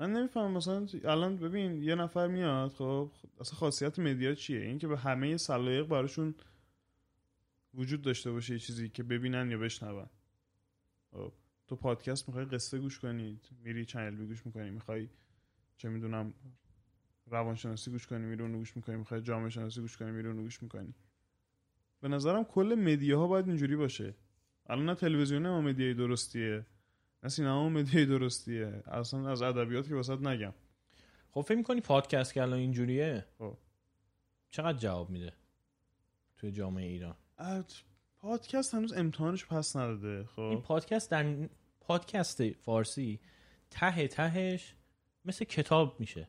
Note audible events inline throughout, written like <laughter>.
من نمی‌فهمم مثلا الان ببین یه نفر میاد خب اصلا خاصیت media چیه؟ این که به همه سلایق براشون وجود داشته باشه یه چیزی که ببینن یا بشنون. خب تو پادکست می‌خوای قصه گوش کنی میری چنل گوش می‌کنی می‌خوای چه می‌دونم روانشناسی گوش کنی میری اونو گوش می‌کنی می‌خوای جامعه شناسی گوش کنی میری اونو گوش می‌کنی. به نظرم کل media ها باید اینجوری باشه. الان نه تلویزیون ما media ی درستیه. نه سینما مدیای درستیه. اصلا از ادبیات که واسط نگم. خب فکر می‌کنی پادکست که الان اینجوریه؟ خب. چقدر جواب میده توی جامعه ایران؟ ات- پادکست هنوز امتحانش پس نداده. این خب پادکست در پادکست فارسی ته تهش مثل کتاب میشه.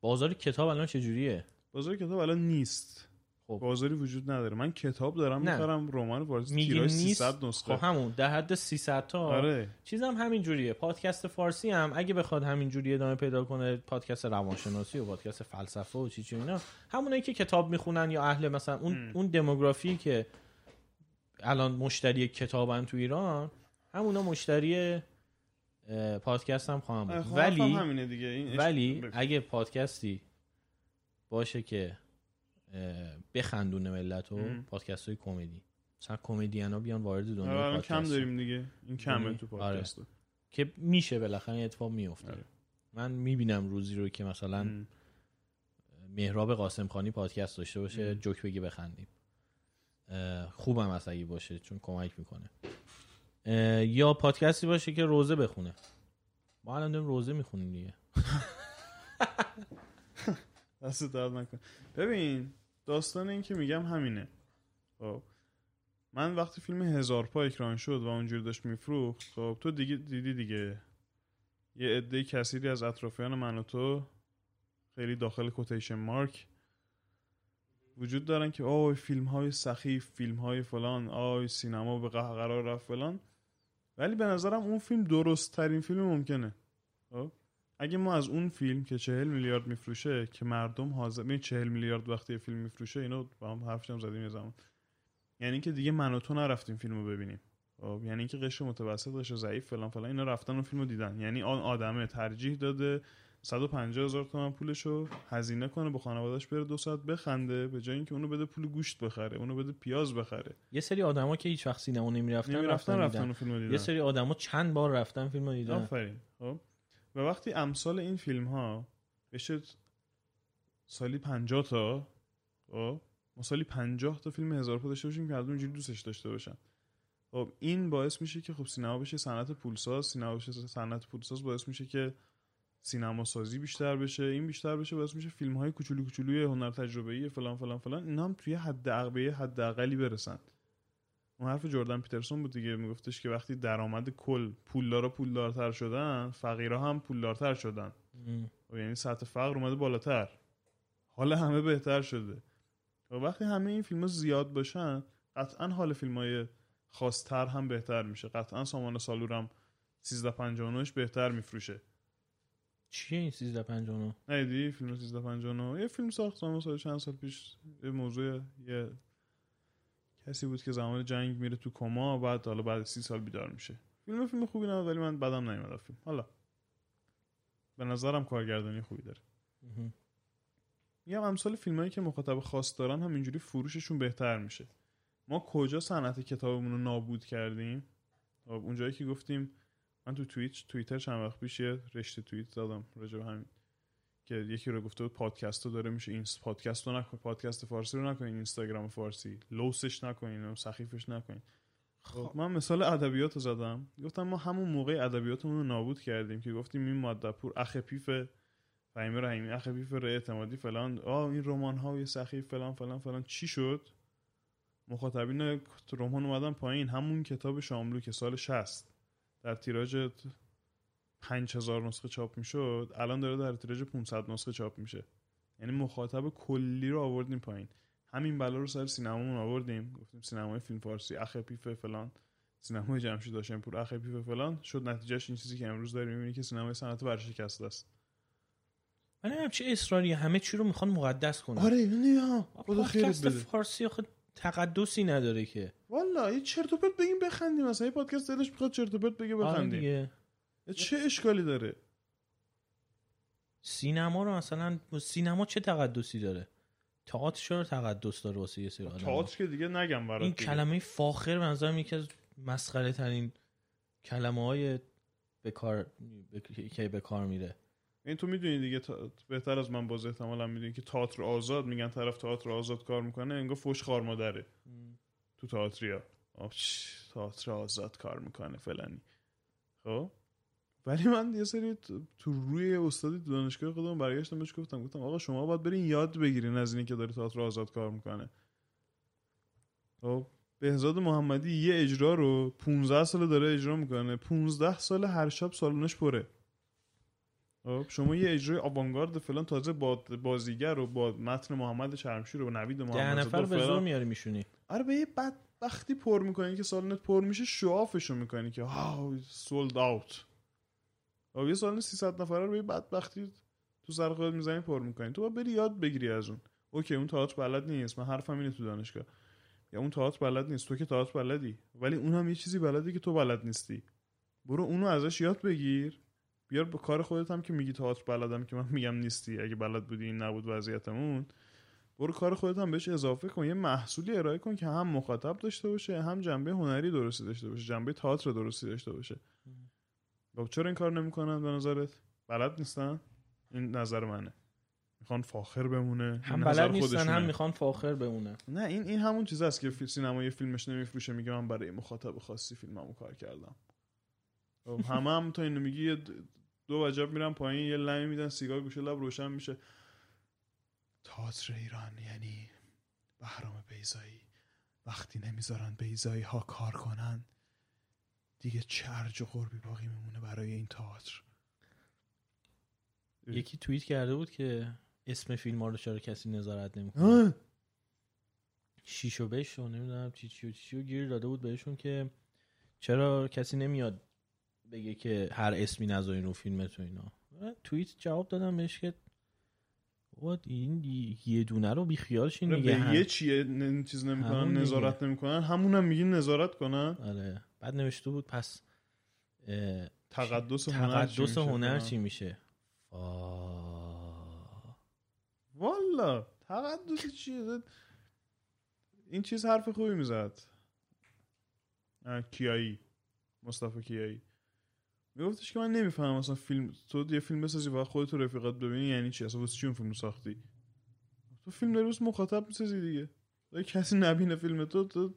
بازار کتاب الان چجوریه؟ بازار کتاب الان نیست. خب. بازاری وجود نداره من کتاب دارم. می‌خرم رمان فارسی تیراژ نیست 300 نسخه خب همون در حد 300 تا آره چیزم همین جوریه پادکست فارسی هم اگه بخواد همین جوری ادامه پیدا کنه پادکست روانشناسی و پادکست فلسفه و چی چی اینا همونایی که کتاب می‌خونن یا اهل مثلا اون ام. اون دموگرافی که الان مشتری کتابن تو ایران همونا مشتری پادکست هم خواهم بود خب، ولی همینه دیگه این ولی. اگه پادکستی باشه که بخندونه ملت و. پادکست های کمدی مثلا کمدین ها بیان وارد آره، دنیای الان پادکست کم. داریم دیگه این کمه یعنی- تو پادکست که میشه بالاخره این اتفاق میفته آره. من می‌بینم روزی رو که مثلا ام. مهراب قاسم خانی پادکست داشته باشه ام. جوک بگی بخندیم خوبم از اگه باشه چون کمک می‌کنه یا پادکستی باشه که روزه بخونه ما الان داریم روزه می‌خونیم دیگه <laughs> دست درد نکن ببین داستان این که میگم همینه. خب من وقتی فیلم هزار پا اکران شد و اونجوری داشت میفروخت خب تو دیگه دیدی دیگه. یه عده کثیری از اطرافیان من و تو خیلی داخل کوتیشن مارک وجود دارن که آی فیلم های سخیف فیلم های فلان آی سینما به قرار رفت فلان. ولی به نظرم اون فیلم درست ترین فیلم ممکنه. خب؟ اگه ما از اون فیلم که چهل میلیارد میفروشه که مردم حاضر ببین چهل میلیارد وقتی فیلم میفروشه اینو با هم حرفش هم زدیم یه زمان. یعنی که دیگه من و تو نرفتیم فیلمو ببینیم. خب یعنی که قشر متوسط قشر ضعیف فلان فلان اینا رفتن اون فیلمو دیدن. یعنی آن آدمه ترجیح داده 150 هزار تومن پولشو هزینه کنه با خانوادهش بره دو ساعت بخنده به جای اینکه اونو بده پول گوشت بخره اونو بده پیاز بخره. یه سری آدما که هیچ وقت سینما نمی‌رفتن نمی‌رفتن رفتن, رفتن دیدن. اون فیلمو دیدن. یه سری آدما چند بار رفتن فیلم رو دیدن. آفرین. خب. و وقتی امثال این فیلم ها بشه سالی 50 تا خب ما سالی 50 تا فیلم هزار پا داشته باشیم که مردم اینجوری دوستش داشته باشن. خب این باعث میشه که خب سینما بشه صنعت پولساز سینما بشه صنعت پولساز باعث میشه که سینما سازی بیشتر بشه این بیشتر بشه باعث میشه فیلم های کوچولو کوچولوی هنر تجربه‌ای فلان فلان فلان اینا هم توی حد عقبه حد اقلی برسن. اون حرف جردن پیترسون بود دیگه. میگفتش که وقتی درآمد کل پولدارا پولدارتر شدن فقیرها هم پولدارتر شدن. و یعنی سطح فقر اومده بالاتر. حال همه بهتر شده. و وقتی همه این فیلم زیاد باشن قطعا حال فیلم های خاصتر هم بهتر میشه. قطعا سامان سالور هم 1359 ش بهتر میفروشه. چیه این 1359 ندیدی فیلم 1359 یه فیلم ساخت سامان سال چند سال پیش. یه موضوع یه کسی بود که زمان جنگ میره تو کما بعد حالا بعد سی سال بیدار میشه. فیلم فیلم خوبی نه ولی من بدم نیومد فیلم. حالا. به نظرم کارگردانی خوبی داره. میگم امثال فیلمایی که مخاطب خاص دارن هم اینجوری فروششون بهتر میشه. ما کجا صنعت کتابمون رو نابود کردیم؟ خب اونجایی که گفتیم من تو توییت توییتر چند وقت پیش یه رشته توییت دادم راجع به همین. که یکی رو گفته بود پادکست رو داره میشه این پادکست رو نکن پادکست فارسی رو نکنین اینستاگرام فارسی. لوسش نکنین و سخیفش نکنین خب. من مثال ادبیات رو زدم. گفتم ما همون موقع ادبیاتمون رو نابود کردیم که گفتیم این ماده پور اخ پیف فهیمه رحیمی اخ پیف اعتمادی فلان. آه این رمان های سخیف فلان فلان فلان. چی شد؟ مخاطبین رمان اومدن پایین. همون کتاب شاملو که سال 60 در تیراژ 5000 نسخه چاپ می‌شد الان داره در تیراژ 500 نسخه چاپ میشه. یعنی مخاطب کلی رو آوردیم پایین. همین بلا رو سر سینمامون آوردیم. گفتیم سینمای فیلم فارسی اخ پیف فلان. سینمای جمشید هاشمی پور اخ پیف فلان. شد نتیجهش این چیزی که امروز داریم می‌بینی که سینمای صنعت ورشکسته است. من نمی‌دونم چه اصراری همه چی رو می‌خوان مقدس کنن. آره نه خدا خیرت پادکست بده. فارسی آخه تقدسی نداره که. والا یه چرت و پرت بگیم بخندیم. مثلا یه پادکست دلش می‌خواد چرت و پرت بگه آره بخندیم. دیگه. چه اشکالی داره؟ سینما رو مثلا سینما چه تقدسی داره؟ تئاتر چرا تقدس داره واسه یه سری آدم تئاتر که دیگه نگم برات این دیگه. کلمه فاخر به نظرم یکی از مسخره ترین کلمه های به کار که به کار میره. این تو می‌دونی دیگه تا... بهتر از من باز احتمالا می‌دونی که تئاتر آزاد میگن طرف تئاتر آزاد کار می‌کنه انگار فوش خار مادره. تو تئاتریا. تئاتر آزاد کار می‌کنه فلانی. خب؟ ولی من یه سری تو روی استادی تو دانشگاه خودم برگشتم بهش گفتم گفتم آقا شما باید برین یاد بگیرین از اینی که داره تئاتر آزاد کار می‌کنه. خب بهزاد محمدی یه اجرا رو 15 سال داره اجرا می‌کنه. 15 سال هر شب سالنش پره. خب شما یه اجرای آوانگارد فلان تازه با بازیگر و با متن محمد شرمشیر و نوید ده محمد نفر به زور میاری میشونی. آره به یه بدبختی پر می‌کنی که سالنت پر میشه شوافشو می‌کنی که ها سولد آوت و یه سالن 300 نفره رو به بدبختی تو سر خودت می‌زنی پر می‌کنی. تو باید بری یاد بگیری از اون. اوکی اون تئاتر بلد نیست. من حرفم اینه تو دانشگاه. یا اون تئاتر بلد نیست. تو که تئاتر بلدی. ولی اون هم یه چیزی بلدی که تو بلد نیستی. برو اونو ازش یاد بگیر. بیار به کار خودت هم که میگی تئاتر بلدم که من میگم نیستی. اگه بلد بودی این نبود وضعیتمون. برو کار خودت هم بهش اضافه کن. یه محصولی ارائه کن که هم مخاطب داشته باشه هم جنبه هنری درستی داشته باشه. جنبه تئاتر درستی داشته باشه. خب چرا این کار نمی‌کنن به نظرت؟ بلد نیستن؟ این نظر منه. می‌خوان فاخر بمونه. هم بلد نیستن. هم می‌خوان فاخر بمونه. نه این این همون چیز است که فیلم سینمای فیلمش نمیفروشه میگه من برای مخاطب خاصی فیلممو کار کردم. خب همه هم تو اینو میگی دو وجب میرن پایین یه لمی میدن سیگار گوشه لب روشن میشه. تئاتر ایران یعنی بهرام بیزایی وقتی نمی‌ذارن بیزایی ها کار کنن دیگه چه ارج و قربی باقی میمونه برای این تئاتر. یکی توییت کرده بود که اسم فیلم ها رو چرا کسی نظارت نمی‌کنه! شیشو بش و نمی‌دونم چی چی و چی و گیر داده بود بهشون که چرا کسی نمیاد بگه که هر اسمی نذارین رو فیلمتون اینا. توییت جواب دادم بهش که بابا این یه دونه رو بیخیال شین آره، هم. یه چیه؟ چیز نمی‌کنن دیگه. نظارت نمی‌کنن. همونم میگین نظارت کنن. آره. بعد نوشته بود پس تقدس هنر چی تقدس میشه؟ هنر؟ چی میشه. والا تقدس چیه این چیز حرف خوبی می‌زد. کیایی مصطفی کیایی. میگفتش که من نمی‌فهمم اصلا فیلم تو یه فیلم بسازی و خودت رفیقات ببینی یعنی چی؟ اصلا واسه چی اون فیلم ساختی؟ تو فیلم داری مخاطب می‌سازی دیگه. کسی نبینه فیلم تو تو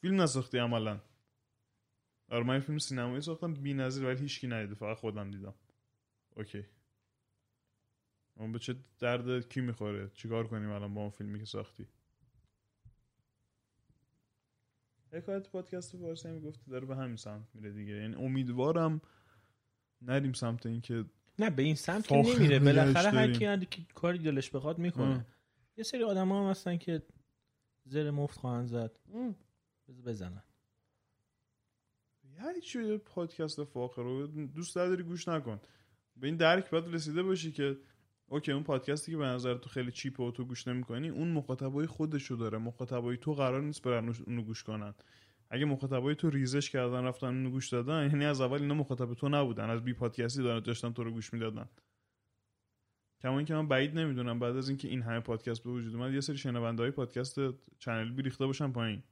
فیلم نساختی عملا. آره من فیلم سینمایی ساختم بی‌نظیر ولی هیچکی ندیده فقط خودم دیدم. اوکی. اون به چه درد کی می‌خوره؟ چیکار کنیم الان با اون فیلمی که ساختی؟ حکایت پادکست فارسی هم گفتی داره به همین سمت میره دیگه. یعنی امیدوارم نریم سمت اینکه نه به این سمت که نمیره. بالاخره هر. کی هر کی کاری دلش بخواد می‌کنه. اه. یه سری آدم هم هستن که زر مفت خواهند زد. بزنن. یعنی چی پادکست فاخر رو دوست نداری گوش نکن. به این درک باید رسیده باشی که اوکی اون پادکستی که به نظر تو خیلی چیپه و تو گوش نمی‌کنی اون مخاطبای خودشو داره. مخاطبای تو قرار نیست برن اونو گوش کنن. اگه مخاطبای تو ریزش کردن رفتن اونو گوش دادن یعنی از اول اینا مخاطب تو نبودن از بی پادکستی دارن داشتن تو رو گوش می‌دادن. کما اینکه من بعید نمی‌دونم بعد از اینکه این همه پادکست به وجود اومد یه سری شنونده های پادکست چنل بی ریخته باشن پایین.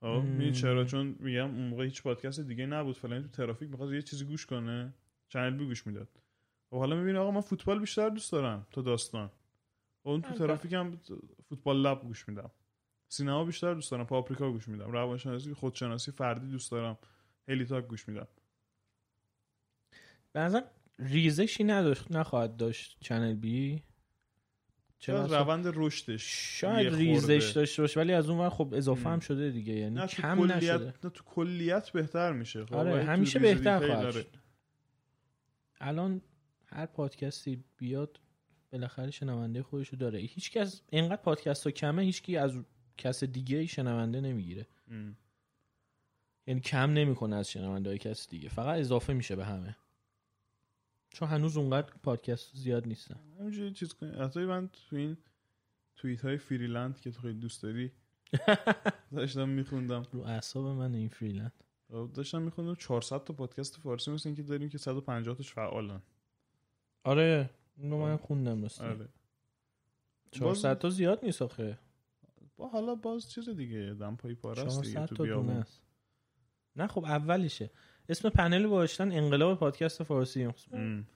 خب چرا؟ چون میگم اون موقع هیچ پادکست دیگه نبود. فلان تو ترافیک می‌خواست یه چیزی گوش کنه چنل بی گوش می‌داد. و حالا می‌بینی آقا من فوتبال بیشتر دوست دارم تا داستان. و اون تو آره. ترافیک هم فوتبال لب گوش میدم. سینما بیشتر دوست دارم پاپریکا گوش میدم. روانشناسی خودشناسی فردی دوست دارم. هلی تاک گوش میدم. به نظر ریزشی نداشت نخواهد داشت چنل بی. بسا- روند رشدش شاید ریزش. داشته باشه ولی از اون ور خب اضافه. هم شده دیگه یعنی نه کم کلیت نشده نه تو کلیت بهتر میشه خب آره همیشه بهتر خواهد. شد الان هر پادکستی بیاد بالاخره شنونده خودشو داره هیچ کس اینقدر پادکست ها کمه هیچکی از کس دیگه ای شنونده نمی‌گیره. یعنی کم نمی‌کنه از شنونده های کس دیگه فقط اضافه میشه به همه چون هنوز اونقدر پادکست زیاد نیستن. همینجوری چیز کنی. حتی من تو این توییت های فریلند که تو خیلی دوست داری <laughs> داشتم میخوندم. رو اعصاب من این فریلند. داشتم میخوندم 400 تا پادکست فارسی مثل اینکه داریم که 150 تاش فعالن. آره اونو من خوندم راستی آره. 400 تا زیاد نیست آخه. با حالا باز چیز دیگه دمپایی پاره است دیگه 400 تو بیابون. نه خب اولشه. اسم پنل گذاشتن انقلاب پادکست فارسی ام.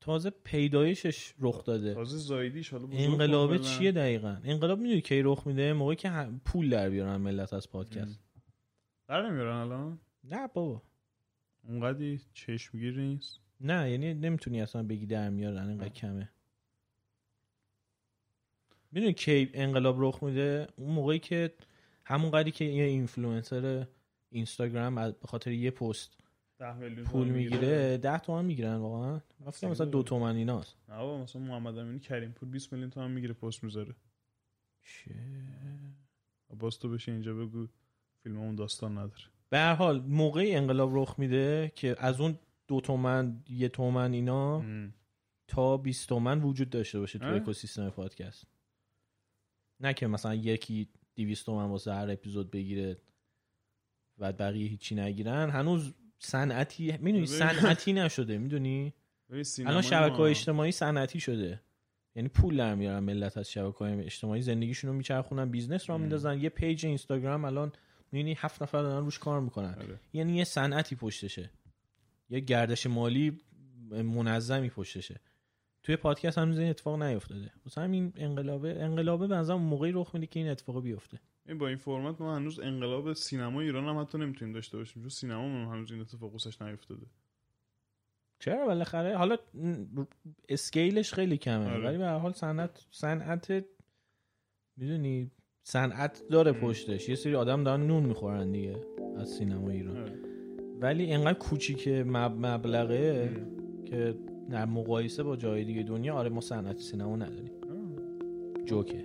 تازه پیدایشش رخ داده. تازه زایدیش حالا کن چیه دقیقا؟ انقلاب می‌دونی کی رخ میده؟ موقعی که هم- پول در بیارن ملت از پادکست. در نمیارن الان؟ نه بابا. اونقدی چشمگیر نیست؟ نه یعنی نمی‌تونی اصلا بگی در میارن اینقدر کمه. می‌دونی کی انقلاب رخ میده؟ اون موقعی که همون قدری که یه اینفلوئنسر اینستاگرام به خاطر یه پست پول می‌گیره؟ ده تومن می‌گیرن واقعا. گفتم مثلا دو تومن ایناست. نه بابا مثلا محمد امینی کریم پول 20 میلیون تومن می‌گیره پست می‌ذاره. چه؟ باز تو بشه اینجا بگو فیلم اون داستان نداره. به هر حال موقعی انقلاب رخ میده که از اون دو تومن یه تومن اینا ام. تا 20 تومن وجود داشته باشه تو؟ اکوسیستم پادکست. نه که مثلا یکی 200 تومن واسه هر اپیزود بگیره. و بقیه هیچی نگیرن. هنوز صنعتی می‌دونی. صنعتی نشده می‌دونی؟ الان شبکه های اجتماعی صنعتی شده. یعنی پول در میارن ملت از شبکه های اجتماعی. زندگیشون رو میچرخونن business رو. میندازن. یه page اینستاگرام الان می‌بینی هفت نفر دارن روش کار می‌کنن. آره. یعنی یه صنعتی پشتشه. یه گردش مالی منظمی پشتشه. توی پادکست هنوز این اتفاق نیفتاده. واسه همین انقلابه انقلابه به نظرم موقعی رخ میده که این اتفاق بیفته. این با این فرمت ما هنوز انقلاب سینما ایران هم حتی نمی‌تونیم داشته باشیم چون سینما هم هنوز این اتفاق واسش نیفتاده چرا بالاخره حالا اسکیلش خیلی کمه آره. ولی به هر حال صنعت صنعت می‌دونی صنعت داره. پشتش یه سری آدم دارن نون می‌خورن دیگه از سینما ایران آره. ولی انقدر کوچیک مب- مبلغه ام. که در مقایسه با جای دیگه دنیا آره ما صنعت سینما نداریم آه. جوکه